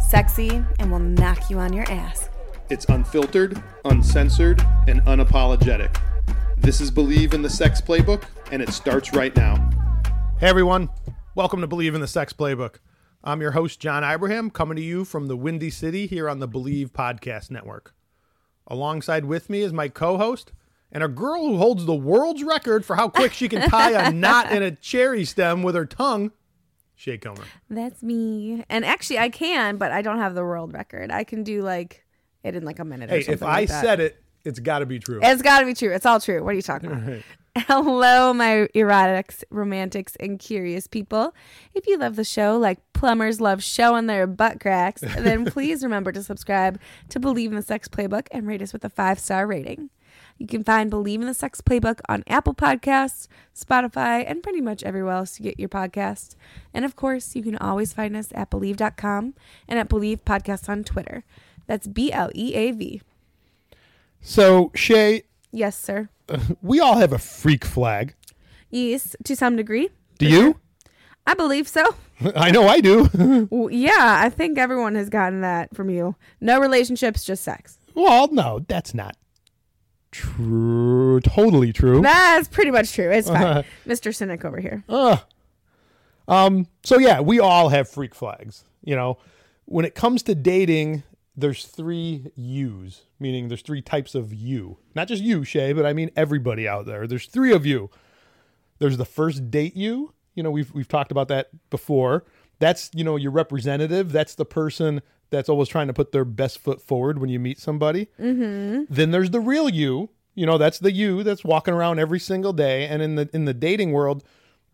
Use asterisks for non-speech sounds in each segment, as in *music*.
sexy, and will knock you on your ass. It's unfiltered, uncensored, and unapologetic. This is Bleav in the Sex Playbook, and it starts right now. Hey everyone, welcome to Bleav in the Sex Playbook. I'm your host, John Ibrahim, coming to you from the Windy City here on the Bleav Podcast Network. Alongside with me is my co host and a girl who holds the world's record for how quick she can tie a knot in a cherry stem with her tongue, Shay Comer. That's me. And actually, I can, but I don't have the world record. I can do like it in like a minute. Hey, or something if I like said it, it's got to be true. It's got to be true. It's all true. What are you talking about? *laughs* Hello, my erotics, romantics, and curious people. If you love the show like plumbers love showing their butt cracks, then *laughs* please remember to subscribe to Bleav in the Sex Playbook and rate us with a five star rating. You can find Bleav in the Sex Playbook on Apple Podcasts, Spotify, and pretty much everywhere else you get your podcasts. And of course, you can always find us at Bleav.com and at Bleav Podcasts on Twitter. That's B L E A V. so, Shay, Yes, sir. *laughs* we all have a freak flag. Yes, to some degree. Do you? I believe so. *laughs* I know I do. *laughs* Well, yeah, I think everyone has gotten that from you. No relationships, just sex. well, no, that's not true. Totally true. That's pretty much true. It's fine. *laughs* Mr. Cynic over here. Ugh. Um, so yeah, we all have freak flags. You know, when it comes to dating, there's three U's, meaning there's three types of you. Not just you, Shay, but I mean everybody out there. There's three of you. There's the first date you. You know, we've we've talked about that before. That's you know your representative. That's the person that's always trying to put their best foot forward when you meet somebody. Mm-hmm. Then there's the real you. You know, that's the you that's walking around every single day. And in the in the dating world,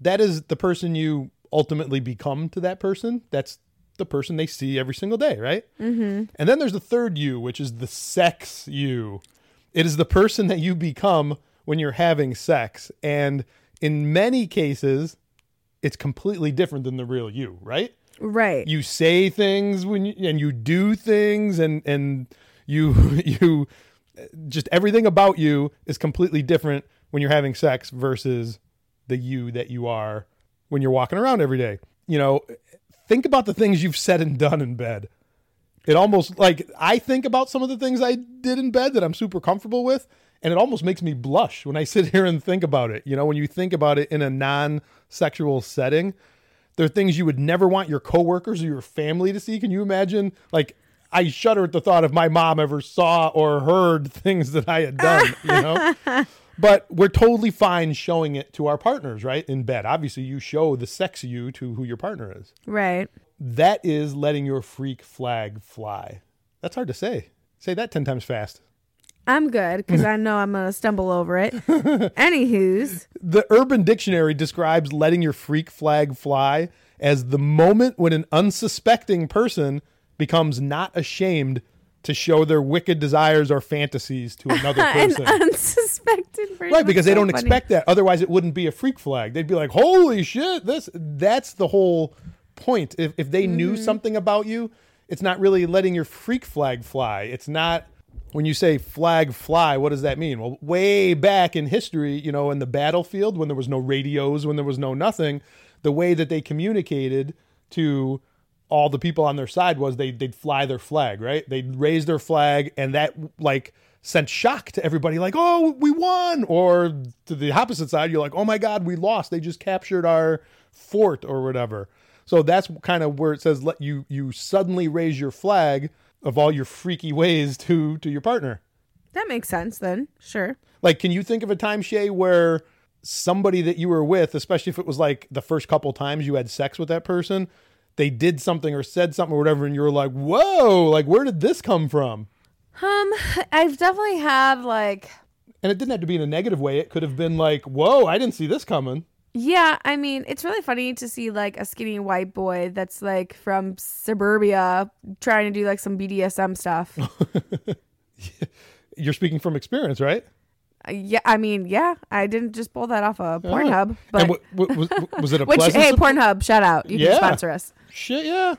that is the person you ultimately become to that person. That's the person they see every single day, right? Mm-hmm. And then there's the third you, which is the sex you. It is the person that you become when you're having sex. And in many cases, it's completely different than the real you, right? Right. You say things when you, and you do things and and you *laughs* you just everything about you is completely different when you're having sex versus the you that you are when you're walking around every day. You know, think about the things you've said and done in bed. It almost like I think about some of the things I did in bed that I'm super comfortable with, and it almost makes me blush when I *laughs* sit here and think about it. You know, when you think about it in a non-sexual setting, there are things you would never want your coworkers or your family to see. Can you imagine? Like, I shudder at the thought if my mom ever saw or heard *laughs* things that I had done, you know? *laughs* but we're totally fine showing it to our partners, right? In bed. Obviously, you show the sex you to who your partner is. right. That is letting your freak flag fly. That's hard to say. Say that 10 times fast. I'm good because I *laughs* know I'm going to stumble over it. Anywho's. The Urban Dictionary describes letting your freak flag fly as the moment when an unsuspecting person becomes not ashamed to show their wicked desires or fantasies to *laughs* another An person. unsuspected person. Right, because they so don't funny. expect that. Otherwise, it wouldn't be a freak flag. They'd be like, "Holy shit!" This that's the whole point. If if they knew Mm-hmm. something about you, it's not really letting your freak flag fly. It's not when you say flag fly. What does that mean? Well, way back in history, you know, in the battlefield, when there was no radios, when there was no nothing, the way that they communicated to all the people on their side was they they'd fly their flag, right? They'd raise their flag, and that like sent shock to everybody, like, "Oh, we won!" Or to the opposite side, you're like, "Oh my God, we lost! They just captured our fort or whatever." So that's kind of where it says let you you suddenly raise your flag of all your freaky ways to to your partner. That makes sense then. Sure. Like, can you think of a time, Shay, where somebody that you were with, especially if it was like the first couple times you had sex with that person, they did something or said something or whatever, and you were like, "Whoa! Like, where did this come from?" Um, I've definitely had like And it didn't have to be in a negative way. It could have been like, "Whoa! I didn't see this coming." Yeah, I mean, it's really funny to see like a skinny white boy that's like from suburbia trying to do like some BDSM stuff. *laughs* You're speaking from experience, right? Uh, yeah, I mean, yeah, I didn't just pull that off of Pornhub, but and what, what, was, *laughs* was it a which pleasant hey, sur- Pornhub, shout out, you Yeah. can sponsor us. Shit, yeah.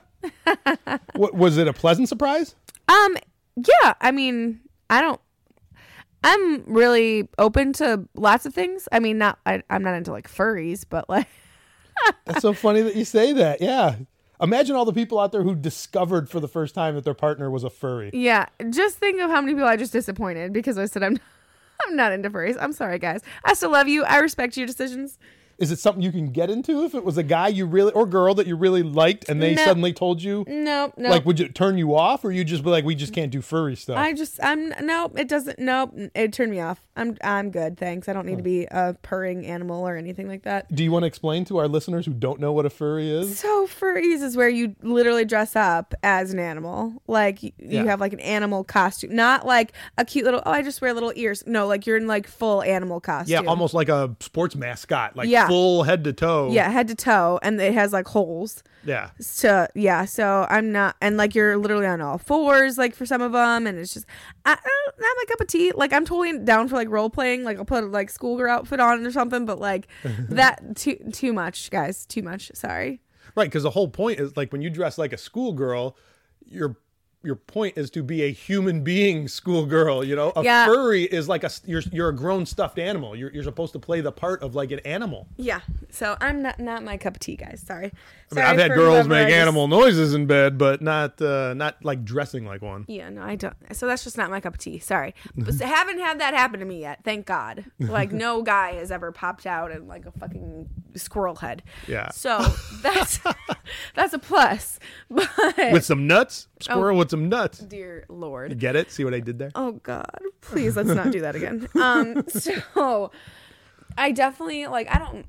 what, was it a pleasant surprise? *laughs* Um, yeah, I mean, I don't. I'm really open to lots of things. I mean, not I, I'm not into like furries, but like *laughs* That's so funny that you say that. Yeah. Imagine all the people out there who discovered for the first time that their partner was a furry. Yeah, just think of how many people I just disappointed because I said I'm *laughs* I'm not into furries. I'm sorry, guys. I still love you. I respect your decisions. Is it something you can get into if it was a guy you really or girl that you really liked and they No. suddenly told you? No, no. Like, would it turn you off, or you just be like, we just can't do furry stuff? I just I'm no, it doesn't. No, it turned me off. I'm I'm good, thanks. I don't need to oh. be a purring animal or anything like that. do you want to explain to our listeners who don't know what a furry is? So furries is where you literally dress up as an animal. Like you Yeah. have like an animal costume, not like a cute little. Oh, I just wear little ears. No, like you're in like full animal costume. Yeah, almost like a sports mascot, like Yeah. Full head to toe. Yeah, head to toe, and it has like holes. yeah. So yeah, so I'm not, and like you're literally on all fours, like for some of them, and it's just I, I don't, not my cup of tea. Like I'm totally down for like role playing. Like I'll put like schoolgirl outfit on or something, but like *laughs* that too too much, guys, too much. Sorry. Right, because the whole point is like when you dress like a schoolgirl, your your point is to be a human being schoolgirl. You know, a Yeah. furry is like a you're you're a grown stuffed animal. You're you're supposed to play the part of like an animal. Yeah. So I'm not not my cup of tea, guys. Sorry. I mean, Sorry I've had girls make just- animal noises in bed, but not uh, not like dressing like one. Yeah, no, I don't. So that's just not my cup of tea. Sorry, but I *laughs* haven't had that happen to me yet. Thank God. Like no *laughs* guy has ever popped out in like a fucking squirrel head. Yeah. So that's *laughs* that's a plus. But With some nuts, Oh. squirrel with some nuts. dear Lord. Get it? See what I did there? Oh God, please let's not do that again. *laughs* Um, so I definitely like. I don't.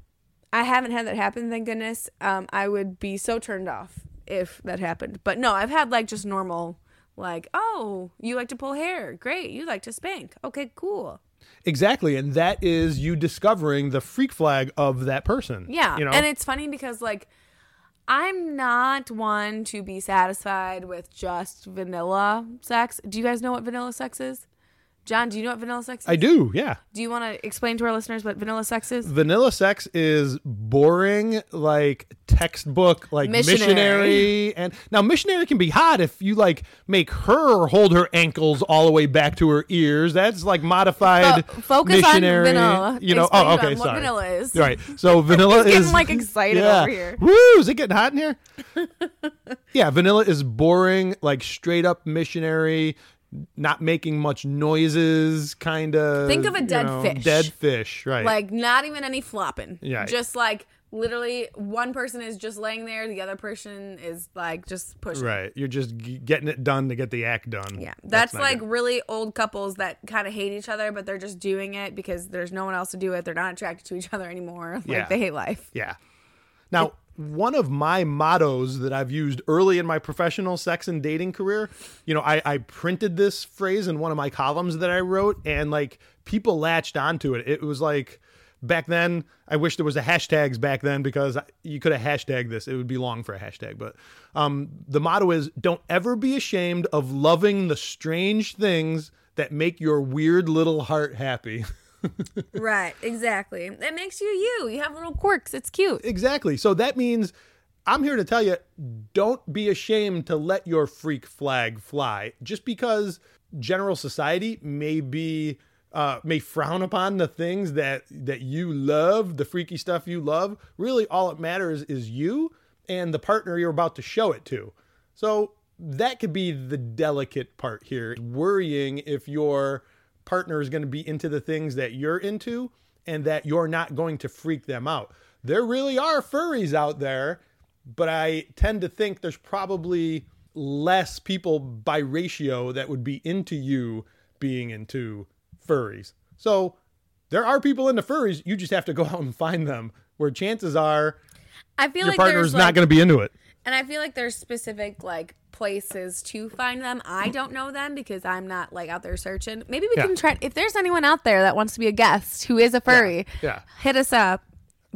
I haven't had that happen. Thank goodness. Um, I would be so turned off if that happened. But no, I've had like just normal. Like, oh, you like to pull hair. Great. You like to spank. Okay, cool. Exactly, and that is you discovering the freak flag of that person. Yeah. you know, And it's funny because, like, I'm not one to be satisfied with just vanilla sex. Do you guys know what vanilla sex is? John, do you know what vanilla sex is? I do. Yeah. Do you want to explain to our listeners what vanilla sex is? vanilla sex is boring like textbook like Missionary. missionary. and now missionary can be hot if you like make her hold her ankles all the way back to her ears that's like modified Fo- focus on missionary vanilla. you know Explain oh okay sorry vanilla is. right so *laughs* vanilla He's is getting, like, excited yeah. over here. woo is it getting hot in here *laughs* yeah vanilla is boring like straight up missionary not making much noises kind of Think of a dead fish. dead fish right Like, not even any flopping. Yeah. Just like literally one person is just laying there, the other person is like just pushing. Right. You're just g- getting it done to get the act done. Yeah, that's, not like good. really old couples that kind of hate each other, but they're just doing it because there's no one else to do it. They're not attracted to each other anymore. *laughs* Like Yeah. they hate life. Yeah. Now, one of my mottos that I've used early in my professional sex and dating career, you know, I, I printed this phrase in one of my columns that I wrote, and like people latched onto it. It was like back then, I wish there was a hashtags back then because you could have hashtagged this. It would be long for a hashtag, but um, the motto is don't ever be ashamed of loving the strange things that make your weird little heart happy. *laughs* *laughs* Right, exactly. That makes you you. You have little quirks. It's cute. Exactly. So that means I'm here to tell you don't be ashamed to let your freak flag fly. Just because general society may be uh, may frown upon the things that that you love, the freaky stuff you love. Really, all it matters is you and the partner you're about to show it to. So that could be the delicate part here. Worrying if your partner is going to be into the things that you're into and that you're not going to freak them out. There really are furries out there, but I tend to think there's probably less people by ratio that would be into you being into furries. So there are people into furries. You just have to go out and find them. Where chances are I feel your like partner's there's not going to be into it. And I feel like there's specific like places to find them. I don't know them because I'm not like out there searching. Maybe we Yeah. can try if there's anyone out there that wants to be a guest who is a furry. Yeah. Hit us up.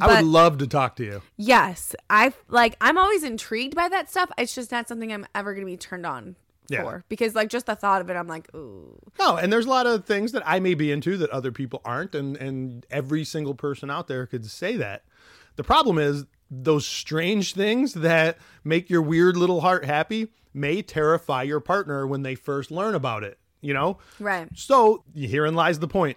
I would love to talk to you. Yes, I like. I'm always intrigued by that stuff. It's just not something I'm ever going to be turned on Yeah. for because, like, just the thought of it, I'm like, ooh. No, and there's a lot of things that I may be into that other people aren't, and and every single person out there could say that. The problem is those strange things that make your weird little heart happy may terrify your partner when they first learn about it. You know, Right. So herein lies the point.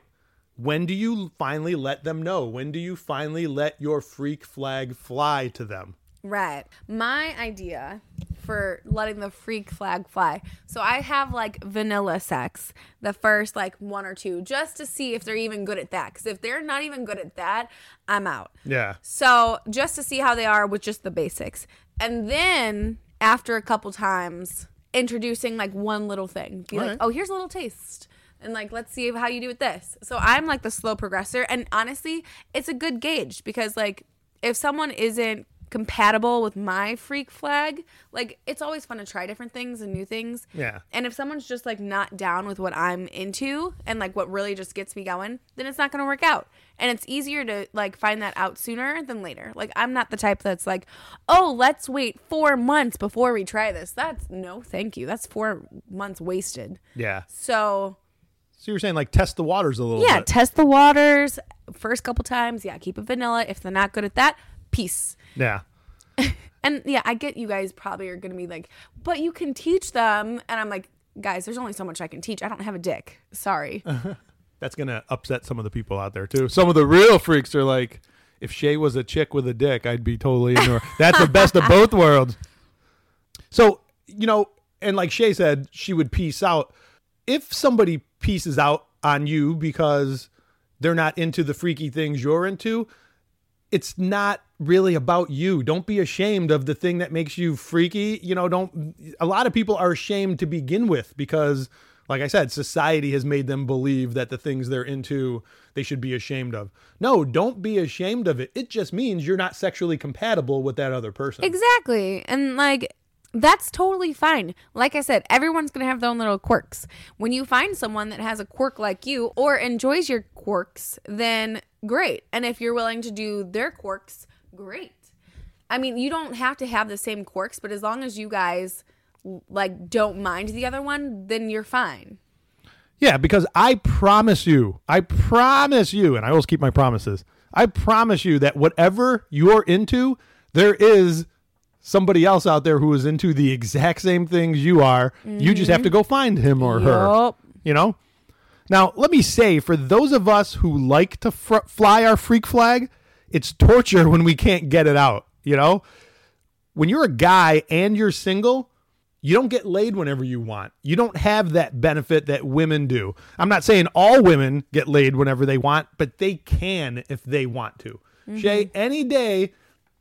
When do you finally let them know? When do you finally let your freak flag fly to them? Right. My idea for letting the freak flag fly. So I have like vanilla sex, the first like one or two, just to see if they're even good at that. Because if they're not even good at that, I'm out. Yeah. So just to see how they are with just the basics. And then after a couple times, introducing like one little thing. Be like, Alright. oh, here's a little taste. And like, let's see how you do with this. So I'm like the slow progressor. And honestly, it's a good gauge because like if someone isn't compatible with my freak flag, like it's always fun to try different things and new things. Yeah. And if someone's just like not down with what I'm into and like what really just gets me going, then it's not going to work out. And it's easier to like find that out sooner than later. Like I'm not the type that's like, "Oh, let's wait 4 months before we try this." That's no, thank you. That's 4 months wasted. Yeah. So, So you're saying like test the waters a little yeah, bit. test the waters first couple times. Yeah, keep it vanilla. If they're not good at that, peace. yeah. *laughs* And yeah, I get you guys probably are going to be like, but you can teach them. And I'm like, guys, there's only so much I can teach. I don't have a dick. Sorry. *laughs* That's gonna upset some of the people out there too. Some of the real freaks are like, if Shay was a chick with a dick, I'd be totally in her. *laughs* That's the best of both worlds. So you know, and like Shay said, she would piece out. If somebody pieces out on you because they're not into the freaky things you're into, it's not really about you. Don't be ashamed of the thing that makes you freaky. You know, don't a lot of people are ashamed to begin with because like I said, society has made them believe that the things they're into they should be ashamed of. No, don't be ashamed of it. It just means you're not sexually compatible with that other person. Exactly. And like that's totally fine. Like I said, everyone's going to have their own little quirks. When you find someone that has a quirk like you or enjoys your quirks, then great. And if you're willing to do their quirks, great. I mean, you don't have to have the same quirks, but as long as you guys like don't mind the other one, then you're fine. Yeah, because I promise you, I promise you, and I always keep my promises. I promise you that whatever you're into, there is somebody else out there who is into the exact same things you are. You just have to mm-hmm. go find him or her. You know? Now, let me say for those of us who like to fr- fly our freak flag, it's torture when we can't get it out, you know? When you're a guy and you're single, you don't get laid whenever you want. You don't have that benefit that women do. I'm not saying all women get laid whenever they want, but they can if they want to. Shay, mm-hmm. any day,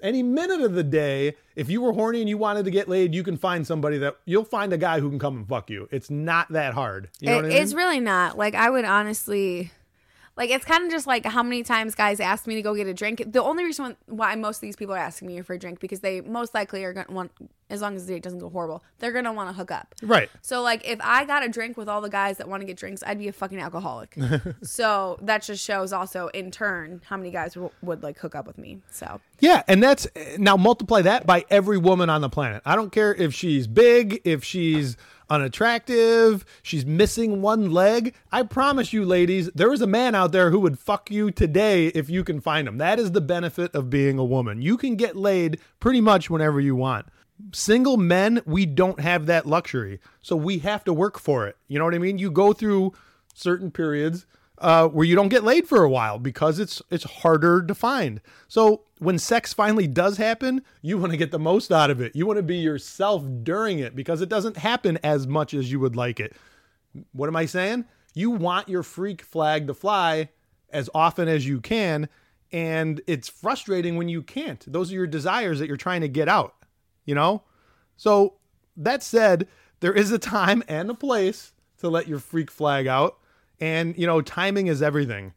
any minute of the day, if you were horny and you wanted to get laid, you can find somebody that you'll find a guy who can come and fuck you. It's not that hard. You know It- what I mean? It's really not. Like I would honestly like it's kind of just like how many times guys ask me to go get a drink. The only reason why most of these people are asking me for a drink because they most likely are going to want as long as the date doesn't go horrible, they're going to want to hook up. right. So like if I got a drink with all the guys that want to get drinks, I'd be a fucking alcoholic. *laughs* so that just shows also in turn how many guys w- would like hook up with me. So Yeah, and that's now multiply that by every woman on the planet. I don't care if she's big, if she's unattractive, she's missing one leg. I promise you, ladies, there is a man out there who would fuck you today if you can find him. That is the benefit of being a woman. You can get laid pretty much whenever you want. Single men, we don't have that luxury. So we have to work for it. You know what I mean? You go through certain periods uh, where you don't get laid for a while because it's it's harder to find. So when sex finally does happen, you want to get the most out of it. You want to be yourself during it because it doesn't happen as much as you would like it. What am I saying? You want your freak flag to fly as often as you can, and it's frustrating when you can't. Those are your desires that you're trying to get out, you know? So that said, there is a time and a place to let your freak flag out. And, you know, timing is everything.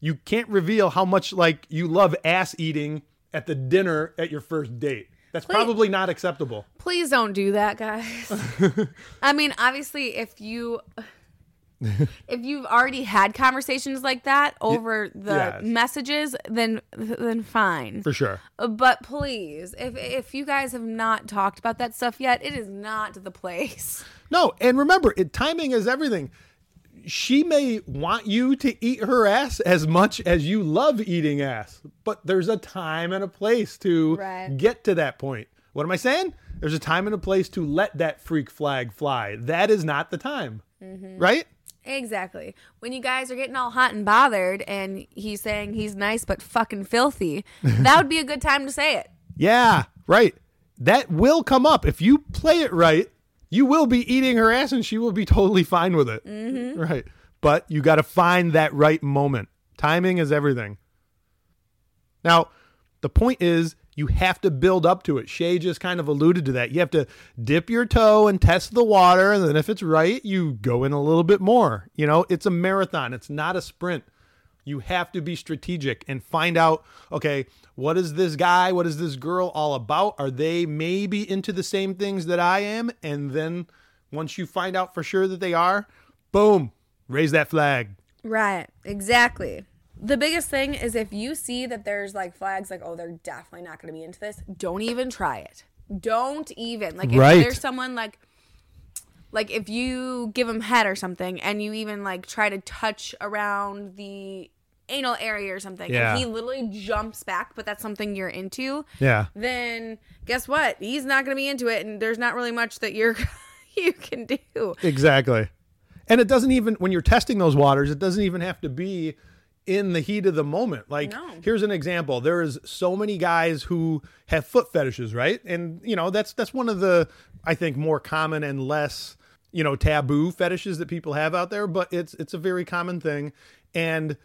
You can't reveal how much like you love ass eating at the dinner at your first date. That's probably not acceptable. please don't do that, guys. *laughs* I mean, obviously, if you if you've already had conversations like that over the yes. messages, then then fine. For sure. But please, if if you guys have not talked about that stuff yet, it is not the place. No, and remember, it, timing is everything. She may want you to eat her ass as much as you love eating ass, but there's a time and a place to Right. get to that point. What am I saying? There's a time and a place to let that freak flag fly. That is not the time. Mm-hmm. Right? Exactly. When you guys are getting all hot and bothered, and he's saying he's nice but fucking filthy, *laughs* that would be a good time to say it. Yeah, right. That will come up. If you play it right, you will be eating her ass and she will be totally fine with it. Mm-hmm. Right. But you got to find that right moment. Timing is everything. Now, the point is you have to build up to it. Shay just kind of alluded to that. You have to dip your toe and test the water. And then if it's right, you go in a little bit more. You know, it's a marathon, it's not a sprint. You have to be strategic and find out okay, what is this guy, what is this girl all about? Are they maybe into the same things that I am? And then once you find out for sure that they are, boom, raise that flag. Right. Exactly. The biggest thing is if you see that there's like flags like, oh, they're definitely not going to be into this, don't even try it. Don't even. Like, if Right. there's someone like, like if you give them head or something and you even like try to touch around the anal area or something Yeah. and he literally jumps back but that's something you're into Yeah. then guess what he's not going to be into it and there's not really much that you're *laughs* you can do Exactly. And it doesn't even when you're testing those waters, it doesn't even have to be in the heat of the moment. Like No. here's an example. There is so many guys who have foot fetishes, right? And you know, that's that's one of the I think more common and less, you know, taboo fetishes that people have out there, but it's it's a very common thing. And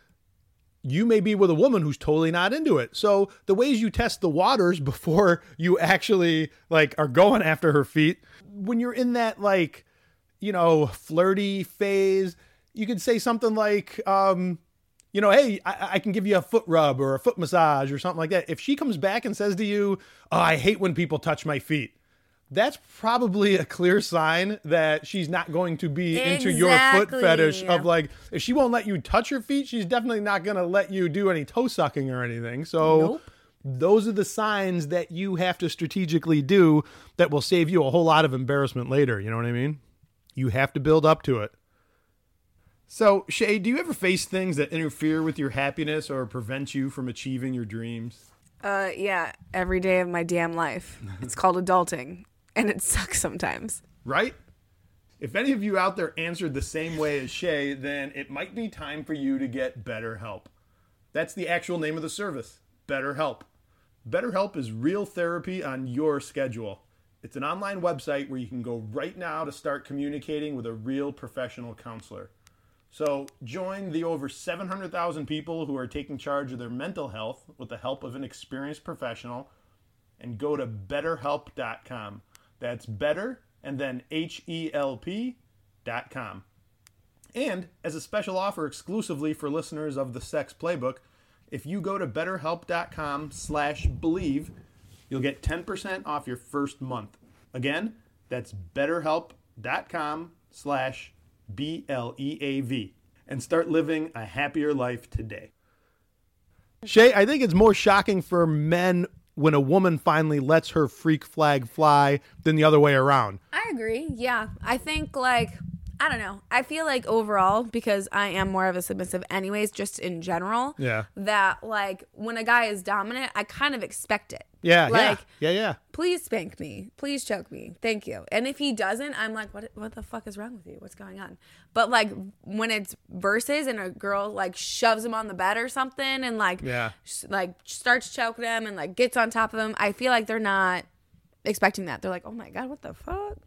you may be with a woman who's totally not into it. So the ways you test the waters *laughs* before you actually like are going after her feet, when you're in that like, you know, flirty phase, you could say something like, um, you know, hey, I, I can give you a foot rub or a foot massage or something like that. If she comes back and says to you, oh, I hate when people touch my feet, that's probably a clear sign that she's not going to be into your foot fetish of like if she won't let you touch her feet, she's definitely not going to let you do any toe sucking or anything. So Nope. those are the signs that you have to strategically do that will save you a whole lot of embarrassment later, you know what I mean? You have to build up to it. So, Shay, do you ever face things that interfere with your happiness or prevent you from achieving your dreams? uh yeah every day of my damn life it's called adulting and it sucks sometimes right? If any of you out there answered the same way as Shay, then it might be time for you to get better help. That's the actual name of the service, BetterHelp. BetterHelp is real therapy on your schedule. It's an online website where you can go right now to start communicating with a real professional counselor. So join the over 700,000 people who are taking charge of their mental health with the help of an experienced professional and go to betterhelp.com. That's better and then H E L P dot com. And as a special offer exclusively for listeners of the Sex Playbook, if you go to betterhelp.com slash bleav, you'll get 10% off your first month. Again, that's betterhelp.com slash B L E A V. And start living a happier life today. Shay, I think it's more shocking for men when a woman finally lets her freak flag fly than the other way around. I agree. Yeah. I think like I don't know. I feel like overall because I am more of a submissive anyways just in general. Yeah. That like when a guy is dominant, I kind of expect it. Yeah, Like yeah, yeah, yeah. please spank me. Please choke me. Thank you. And if he doesn't, I'm like, what what the fuck is wrong with you? What's going on? But like when it's verses and a girl like shoves him on the bed or something and like Yeah. s- like starts choking him and like gets on top of him, I feel like they're not expecting that. They're like, "Oh my god, what the fuck?"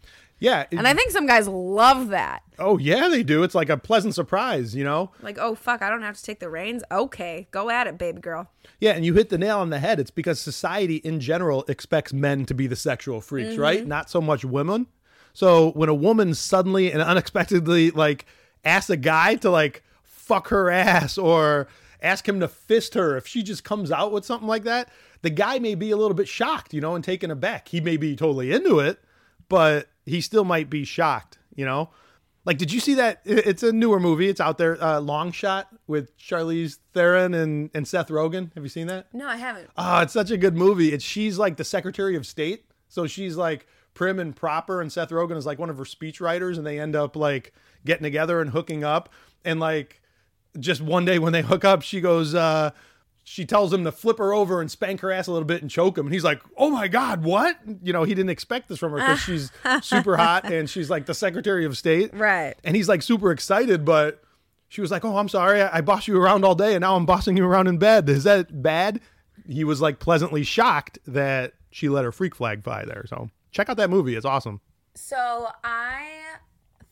Yeah. it- And I think some guys love that. oh, yeah, they do. It's like a pleasant surprise, you know? Like, "Oh fuck, I don't have to take the reins." Okay, go at it, baby girl. Yeah, and you hit the nail on the head. It's because society in general expects men to be the sexual freaks, right? Mm-hmm. Not so much women. So when a woman suddenly and unexpectedly like asks a guy to like fuck her ass or ask him to fist her, if she just comes out with something like that, the guy may be a little bit shocked, you know, and taken aback. He may be totally into it, but he still might be shocked, you know? Like, did you see that? It's a newer movie. It's out there. Uh, Long Shot with Charlize Theron and, and Seth Rogen. Have you seen that? No, I haven't. Oh, it's such a good movie. It's she's like the Secretary of State, so she's like prim and proper, and Seth Rogen is like one of her speechwriters, and they end up like getting together and hooking up, and like just one day when they hook up, she goes, uh, she tells him to flip her over and spank her ass a little bit and choke him, and he's like, "Oh my god, what?" You know, he didn't expect this from her because she's *laughs* super hot and she's like the Secretary of State, Right. and he's like super excited, but she was like, "Oh, I'm sorry, I, I bossed you around all day, and now I'm bossing you around in bed. Is that bad?" He was like pleasantly shocked that she let her freak flag fly there. So check out that movie; it's awesome. So I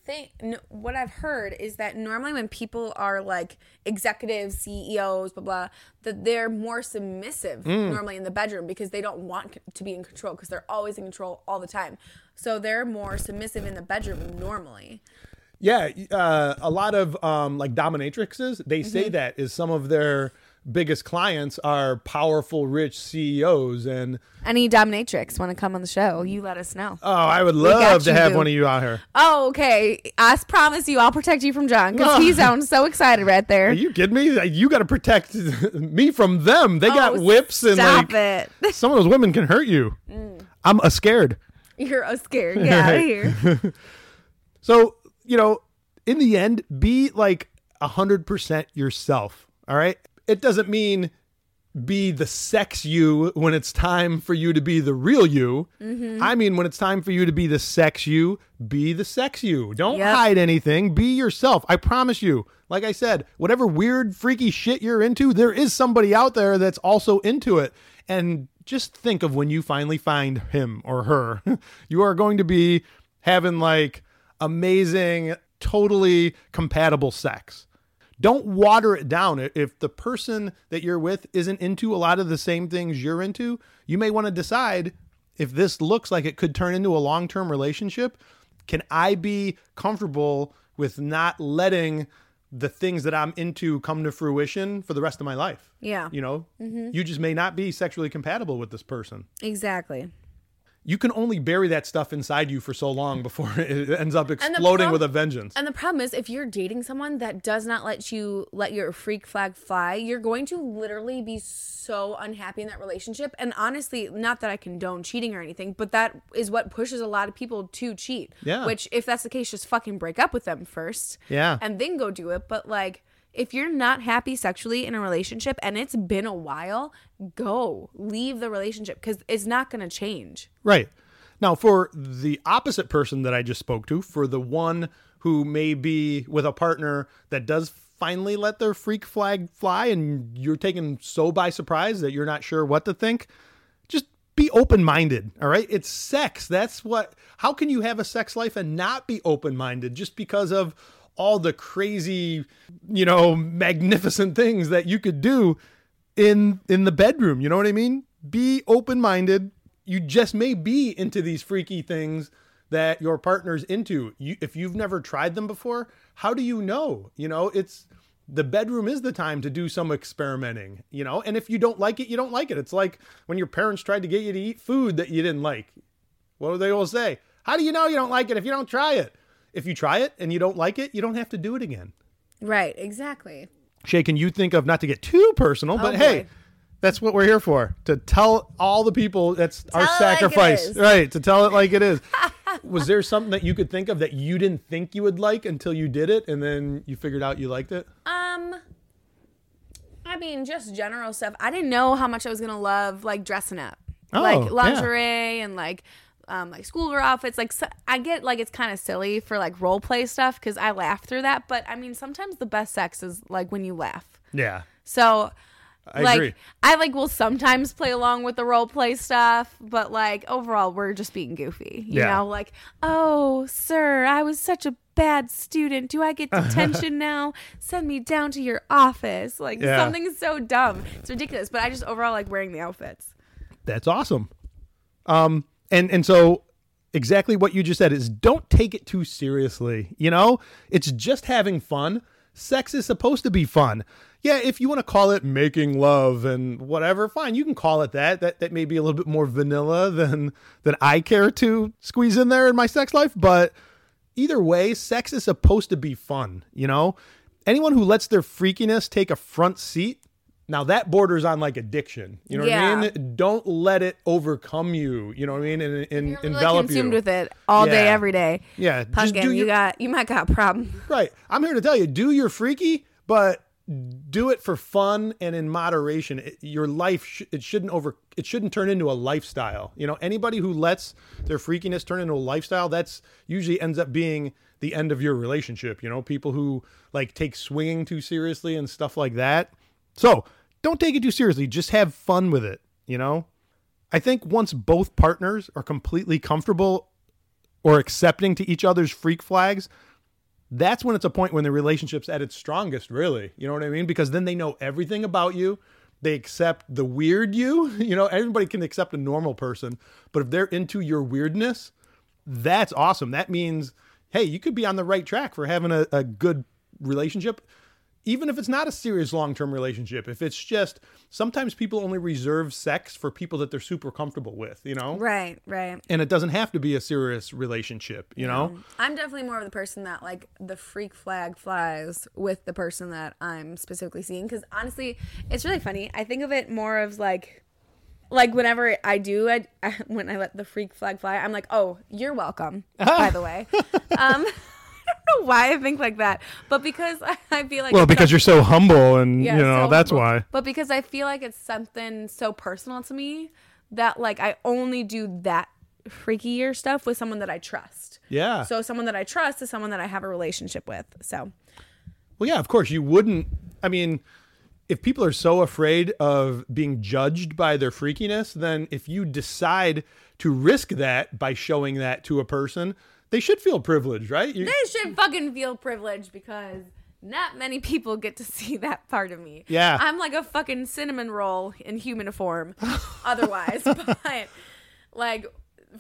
think n- what I've heard is that normally when people are like executives, CEOs, blah blah, that they're more submissive normally in the bedroom because they don't want to be in control because they're always in control all the time. So they're more submissive in the bedroom normally. Yeah, uh, a lot of um, like dominatrixes, they say Mm-hmm. that is some of their biggest clients are powerful, rich CEOs, and Any dominatrix want to come on the show? You let us know. oh, I would love to you, have one of you out here. Oh, okay. I promise you, I'll protect you from John because he *laughs* sounds so excited right there. Are you kidding me? You got to protect *laughs* me from them. They got Oh, whips and stop like it. Mm. *laughs* some of those women can hurt you. I'm a scared. You're a scared. Get out of here. So, you know, in the end, be like 100% yourself. All right. It doesn't mean be the sex you when it's time for you to be the real you. Mm-hmm. I mean, when it's time for you to be the sex you, be the sex you. Don't Yep. hide anything. Be yourself. I promise you. Like I said, whatever weird, freaky shit you're into, there is somebody out there that's also into it. And just think of when you finally find him or her. *laughs* you are going to be having like amazing, totally compatible sex. Don't water it down. If the person that you're with isn't into a lot of the same things you're into, you may want to decide if this looks like it could turn into a long term relationship. Can I be comfortable with not letting the things that I'm into come to fruition for the rest of my life? Yeah. You know, mm-hmm. you just may not be sexually compatible with this person Exactly. You can only bury that stuff inside you for so long *laughs* before it ends up exploding prob- with a vengeance. And the problem is, if you're dating someone that does not let you let your freak flag fly, you're going to literally be so unhappy in that relationship. And honestly, not that I condone cheating or anything, but that is what pushes a lot of people to cheat. Yeah. Which, if that's the case, just fucking break up with them first. Yeah. And then go do it. But like, if you're not happy sexually in a relationship and it's been a while, go leave the relationship because it's not going to change. Right. Now, for the opposite person that I just spoke to, for the one who may be with a partner that does finally let their freak flag fly and you're taken so by surprise that you're not sure what to think, just be open minded. All right. It's sex. That's what, how can you have a sex life and not be open minded just because of all the crazy, you know, magnificent things that you could do in in the bedroom. You know what I mean? Be open minded. You just may be into these freaky things that your partner's into. You, if you've never tried them before, how do you know? You know, it's the bedroom is the time to do some experimenting. You know, and if you don't like it, you don't like it. It's like when your parents tried to get you to eat food that you didn't like. What do they all say? How do you know you don't like it if you don't try it? If you try it and you don't like it, you don't have to do it again. Right. Exactly. Shay, can you think of not to get too personal, but Oh, hey, that's what we're here for to tell all the people that's our Tell like it sacrifice, is. right? To tell it like it is. *laughs* Was there something that you could think of that you didn't think you would like until you did it, and then you figured out you liked it? Um, I mean, just general stuff. I didn't know how much I was gonna love like dressing up, Oh, like yeah. lingerie and like. Um, like schoolgirl outfits, like so, I get like it's kind of silly for like role play stuff because I laugh through that. But I mean, sometimes the best sex is like when you laugh. Yeah, So, I like, agree. I like will sometimes play along with the role play stuff, but like overall, we're just being goofy. You Yeah. know, like, oh, sir, I was such a bad student. Do I get *laughs* detention now? Send me down to your office. Like Yeah. something so dumb. It's ridiculous. But I just overall like wearing the outfits. That's awesome. Um, and and so exactly what you just said is don't take it too seriously. You know, it's just having fun. Sex is supposed to be fun. Yeah, if you want to call it making love and whatever, fine, you can call it that. That that may be a little bit more vanilla than than I care to squeeze in there in my sex life, but either way, sex is supposed to be fun, you know? Anyone who lets their freakiness take a front seat, now that borders on like addiction. You know what I mean? Don't let it overcome you. You know what I mean? And, and You're really envelop consumed you. with it all day, every day. Yeah, just Pumpkin, do you your- got you might got a problem. Right. I'm here to tell you, do your freaky, but do it for fun and in moderation. It, your life sh- it shouldn't over it shouldn't turn into a lifestyle. You know, anybody who lets their freakiness turn into a lifestyle, that's usually ends up being the end of your relationship, you know, people who like take swinging too seriously and stuff like that. So, don't take it too seriously, just have fun with it, you know? I think once both partners are completely comfortable or accepting to each other's freak flags, that's when it's a point when the relationship's at its strongest, really. You know what I mean? Because then they know everything about you. They accept the weird you. *laughs* You know, everybody can accept a normal person, but if they're into your weirdness, that's awesome. That means, hey, you could be on the right track for having a, a good relationship, even if it's not a serious long term relationship. If it's just sometimes people only reserve sex for people that they're super comfortable with, you know? Right, right. And it doesn't have to be a serious relationship, you know? I'm definitely more of the person that like the freak flag flies with the person that I'm specifically seeing because honestly, it's really funny. I think of it more of like, like whenever I do, I, I *laughs* when I let the freak flag fly, I'm like, oh, you're welcome. by the way, *laughs* um, know why I think like that, but because I, *laughs* I feel like Well, because you're so humble and, Yeah, you know, so- that's but- why. But because I feel like it's something so personal to me that like I only do that freakier stuff with someone that I trust. Yeah. So someone that I trust is someone that I have a relationship with. So Well, yeah, of course. You wouldn't. I mean, if people are so afraid of being judged by their freakiness, then if you decide to risk that by showing that to a person, they should feel privileged, right? You- they should fucking feel privileged because not many people get to see that part of me. Yeah. I'm like a fucking cinnamon roll in human form *laughs* otherwise. *laughs* but like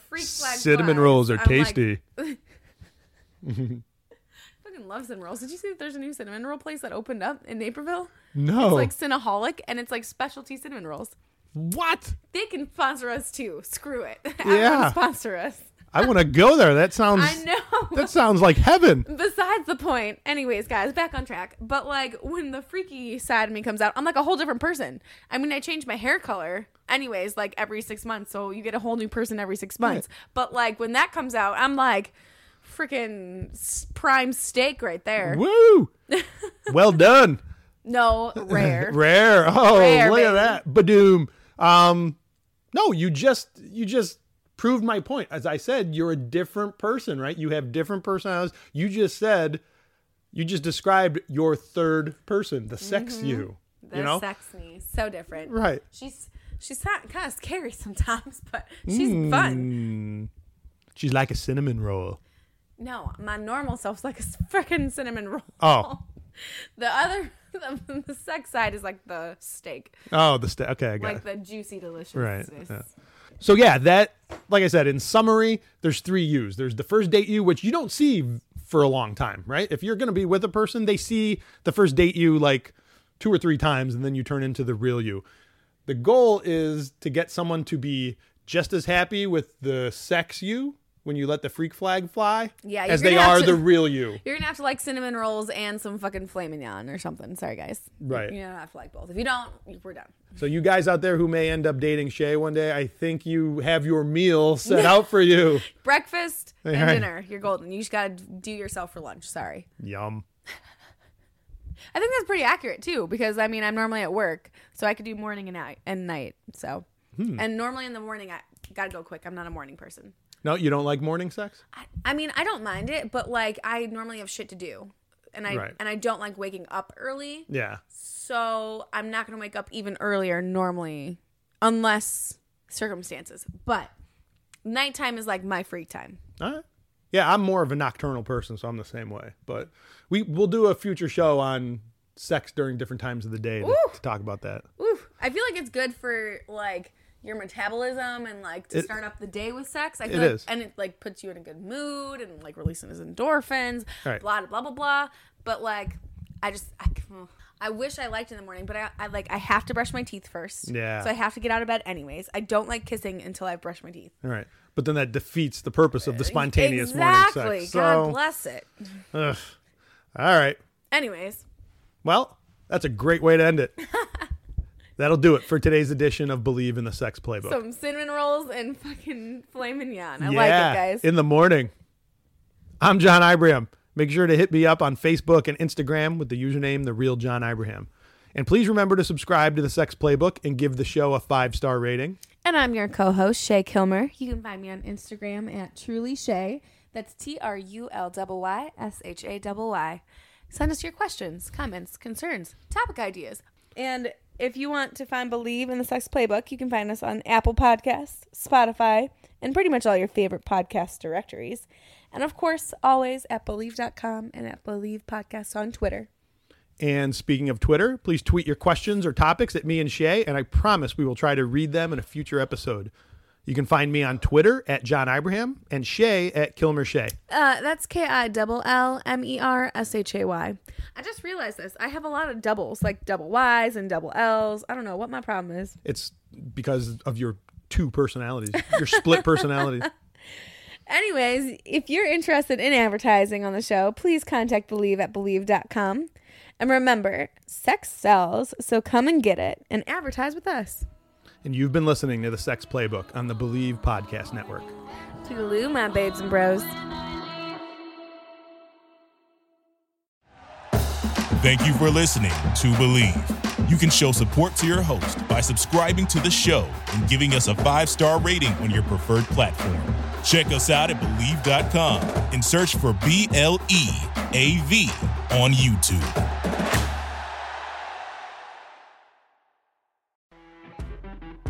freak flag cinnamon flies, rolls are I'm like, tasty. *laughs* fucking love cinnamon rolls. Did you see that there's a new cinnamon roll place that opened up in Naperville? no. It's like Cinnaholic and it's like specialty cinnamon rolls. what? They can sponsor us too. Screw it. Yeah. Everyone sponsor us. I want to go there. That sounds. I know. That sounds like heaven. Besides the point. Anyways, guys, back on track. But like when the freaky side of me comes out, I'm like a whole different person. I mean, I change my hair color anyways, like every six months. So you get a whole new person every six months. But like when that comes out, I'm like freaking prime steak right there. Woo! *laughs* well done. No, *laughs* rare. Rare. Oh, Rare, look baby. at that. Badoom. Um, no, you just you just proved my point. As I said, you're a different person, right? You have different personalities. You just said you just described your third person, the sex mm-hmm. you. The you know? sex me. So different. Right. She's she's kind of scary *laughs* sometimes, but she's hmm. fun. She's like a cinnamon roll. No, my normal self's like a freaking cinnamon roll. Oh. *laughs* the other, *laughs* the, the sex side is like the steak, Oh, the steak. okay, I got like it. the juicy deliciousness. Right, yeah. So yeah, that like I said, in summary, there's three U's. There's the first date you, which you don't see for a long time, right? If you're gonna be with a person, they see the first date you like two or three times, and then you turn into the real you. The goal is to get someone to be just as happy with the sex you when you let the freak flag fly, Yeah, as they are to- the real you. You're gonna have to like cinnamon rolls and some fucking filet mignon or something. Sorry, guys. Right. You're gonna have to like both. If you don't, we're done. So you guys out there who may end up dating Shay one day, I think you have your meal set out for you. *laughs* Breakfast *laughs* and Right. dinner. You're golden. You just gotta do yourself for lunch. Sorry. Yum. *laughs* I think that's pretty accurate too, because I mean I'm normally at work, so I could do morning and night and night. So, Hmm. and normally in the morning I gotta go quick. I'm not a morning person. No, you don't like morning sex? I, I mean I don't mind it, but like I normally have shit to do, and I Right. and I don't like waking up early. Yeah. So I'm not gonna wake up even earlier normally, unless circumstances. But nighttime is like my free time. All right. Yeah, I'm more of a nocturnal person, so I'm the same way. But we we'll do a future show on sex during different times of the day to, Ooh. to talk about that. Ooh, I feel like it's good for like your metabolism and like to It- start up the day with sex. I It like, is. and it like puts you in a good mood and like releasing his endorphins, Right. blah blah blah blah. But like, I just I, I wish I liked in the morning, but I, I like I have to brush my teeth first. Yeah. So I have to get out of bed anyways. I don't like kissing until I've brushed my teeth. All right. but then that defeats the purpose of the spontaneous exactly. morning sex. God So, bless it. ugh. all right. Anyways, Well, that's a great way to end it. *laughs* That'll do it for today's edition of Bleav in the Sex Playbook. some cinnamon rolls and fucking filet mignon. I yeah, like it, guys. In the morning. I'm John Ibrahim. Make sure to hit me up on Facebook and Instagram with the username The Real John Ibrahim. And please remember to subscribe to the Sex Playbook and give the show a five star rating. And I'm your co-host Shay Kilmer. You can find me on Instagram at Truly Shay. That's T R U L Y S H A Y. Send us your questions, comments, concerns, topic ideas. And if you want to find Bleav in the Sex Playbook, you can find us on Apple Podcasts, Spotify, and pretty much all your favorite podcast directories. And of course, always at Bleav.com and at Bleav Podcasts on Twitter. And speaking of Twitter, please tweet your questions or topics at me and Shay, and I promise we will try to read them in a future episode. You can find me on Twitter at John Ibrahim and Shay at Killmer Shay. Uh, that's K I double L M E R S H A Y. I just realized this. I have a lot of doubles, like double Y's and double L's. I don't know what my problem is. It's because of your two personalities, your split personalities. *laughs* Anyways, if you're interested in advertising on the show, please contact Bleav at Bleav.com. And remember, sex sells, so come and get it and advertise with us. And you've been listening to the Sex Playbook on the Bleav Podcast Network. Toodaloo, my babes and bros. Thank you for listening to Bleav. You can show support to your host by subscribing to the show and giving us a five star rating on your preferred platform. Check us out at Bleav.com and search for B L E A V on YouTube.